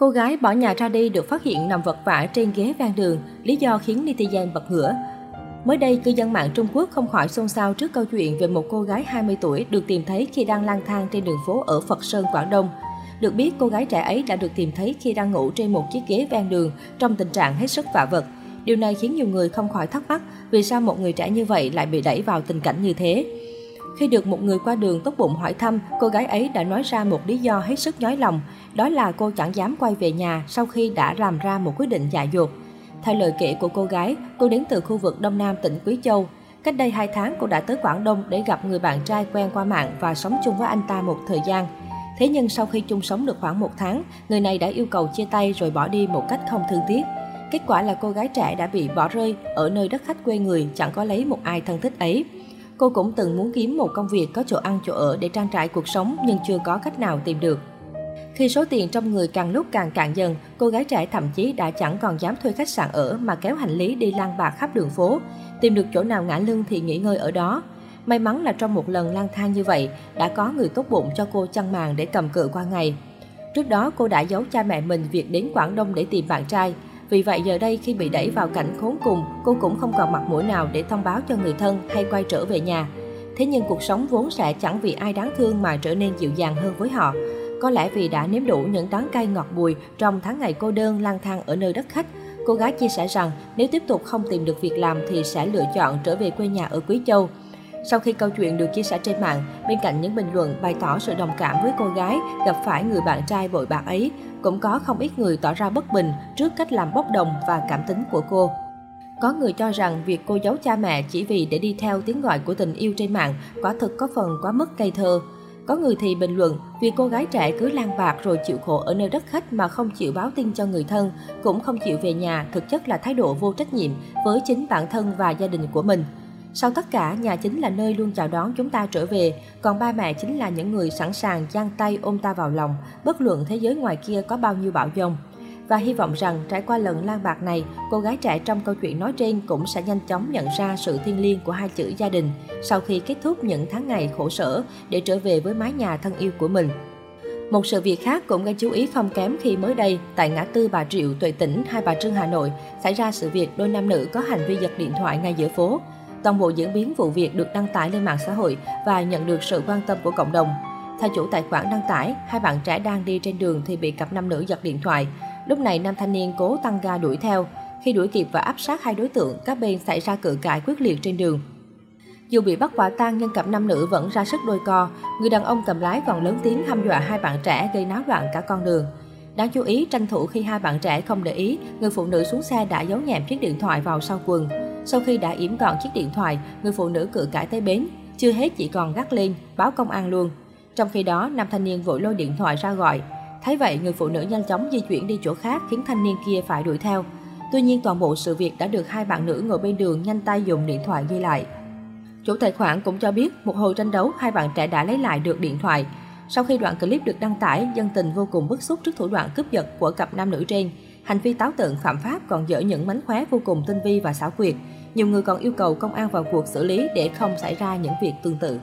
Cô gái bỏ nhà ra đi được phát hiện nằm vật vã trên ghế ven đường, lý do khiến netizen bật ngửa. Mới đây, cư dân mạng Trung Quốc không khỏi xôn xao trước câu chuyện về một cô gái 20 tuổi được tìm thấy khi đang lang thang trên đường phố ở Phật Sơn, Quảng Đông. Được biết, cô gái trẻ ấy đã được tìm thấy khi đang ngủ trên một chiếc ghế ven đường trong tình trạng hết sức vạ vật. Điều này khiến nhiều người không khỏi thắc mắc vì sao một người trẻ như vậy lại bị đẩy vào tình cảnh như thế. Khi được một người qua đường tốt bụng hỏi thăm, cô gái ấy đã nói ra một lý do hết sức nhói lòng, đó là cô chẳng dám quay về nhà sau khi đã làm ra một quyết định dại dột. Theo lời kể của cô gái, cô đến từ khu vực Đông Nam tỉnh Quý Châu. Cách đây 2 tháng, cô đã tới Quảng Đông để gặp người bạn trai quen qua mạng và sống chung với anh ta một thời gian. Thế nhưng sau khi chung sống được khoảng một tháng, người này đã yêu cầu chia tay rồi bỏ đi một cách không thương tiếc. Kết quả là cô gái trẻ đã bị bỏ rơi ở nơi đất khách quê người chẳng có lấy một ai thân thích ấy. Cô cũng từng muốn kiếm một công việc có chỗ ăn chỗ ở để trang trải cuộc sống nhưng chưa có cách nào tìm được. Khi số tiền trong người càng lúc càng cạn dần, cô gái trẻ thậm chí đã chẳng còn dám thuê khách sạn ở mà kéo hành lý đi lang bạc khắp đường phố. Tìm được chỗ nào ngã lưng thì nghỉ ngơi ở đó. May mắn là trong một lần lang thang như vậy, đã có người tốt bụng cho cô chăn màn để cầm cự qua ngày. Trước đó, cô đã giấu cha mẹ mình việc đến Quảng Đông để tìm bạn trai. Vì vậy giờ đây khi bị đẩy vào cảnh khốn cùng, cô cũng không còn mặt mũi nào để thông báo cho người thân hay quay trở về nhà. Thế nhưng cuộc sống vốn sẽ chẳng vì ai đáng thương mà trở nên dịu dàng hơn với họ. Có lẽ vì đã nếm đủ những đắng cay ngọt bùi trong tháng ngày cô đơn lang thang ở nơi đất khách, cô gái chia sẻ rằng nếu tiếp tục không tìm được việc làm thì sẽ lựa chọn trở về quê nhà ở Quý Châu. Sau khi câu chuyện được chia sẻ trên mạng, bên cạnh những bình luận bày tỏ sự đồng cảm với cô gái gặp phải người bạn trai vội bạc ấy, cũng có không ít người tỏ ra bất bình trước cách làm bốc đồng và cảm tính của cô. Có người cho rằng việc cô giấu cha mẹ chỉ vì để đi theo tiếng gọi của tình yêu trên mạng quả thực có phần quá mức cây thơ. Có người thì bình luận, vì cô gái trẻ cứ lang bạc rồi chịu khổ ở nơi đất khách mà không chịu báo tin cho người thân, cũng không chịu về nhà, thực chất là thái độ vô trách nhiệm với chính bản thân và gia đình của mình. Sau tất cả, nhà chính là nơi luôn chào đón chúng ta trở về, còn ba mẹ chính là những người sẵn sàng giang tay ôm ta vào lòng, bất luận thế giới ngoài kia có bao nhiêu bão dông. Và hy vọng rằng trải qua lần lang bạc này, cô gái trẻ trong câu chuyện nói trên cũng sẽ nhanh chóng nhận ra sự thiêng liêng của hai chữ gia đình sau khi kết thúc những tháng ngày khổ sở để trở về với mái nhà thân yêu của mình. Một sự việc khác cũng gây chú ý không kém khi mới đây, tại ngã tư Bà Triệu, Tuệ Tỉnh, Hai Bà Trưng, Hà Nội, xảy ra sự việc đôi nam nữ có hành vi giật điện thoại ngay giữa phố. Toàn bộ diễn biến vụ việc được đăng tải lên mạng xã hội và nhận được sự quan tâm của cộng đồng. Theo chủ tài khoản đăng tải, hai bạn trẻ đang đi trên đường thì bị cặp nam nữ giật điện thoại. Lúc này nam thanh niên cố tăng ga đuổi theo. Khi đuổi kịp và áp sát hai đối tượng, các bên xảy ra cự cãi quyết liệt trên đường. Dù bị bắt quả tang nhưng cặp nam nữ vẫn ra sức đôi co, người đàn ông cầm lái còn lớn tiếng hăm dọa hai bạn trẻ gây náo loạn cả con đường. Đáng chú ý, tranh thủ khi hai bạn trẻ không để ý, người phụ nữ xuống xe đã giấu nhẹm chiếc điện thoại vào sau quần. Sau khi đã yểm gọn chiếc điện thoại, người phụ nữ cự cãi tới bến. Chưa hết chỉ còn gắt lên, báo công an luôn. Trong khi đó, nam thanh niên vội lôi điện thoại ra gọi. Thấy vậy, người phụ nữ nhanh chóng di chuyển đi chỗ khác khiến thanh niên kia phải đuổi theo. Tuy nhiên, toàn bộ sự việc đã được hai bạn nữ ngồi bên đường nhanh tay dùng điện thoại ghi lại. Chủ tài khoản cũng cho biết, một hồi tranh đấu, hai bạn trẻ đã lấy lại được điện thoại. Sau khi đoạn clip được đăng tải, dân tình vô cùng bức xúc trước thủ đoạn cướp giật của cặp nam nữ trên. Hành vi táo tợn phạm pháp còn dở những mánh khóe vô cùng tinh vi và xảo quyệt. Nhiều người còn yêu cầu công an vào cuộc xử lý để không xảy ra những việc tương tự.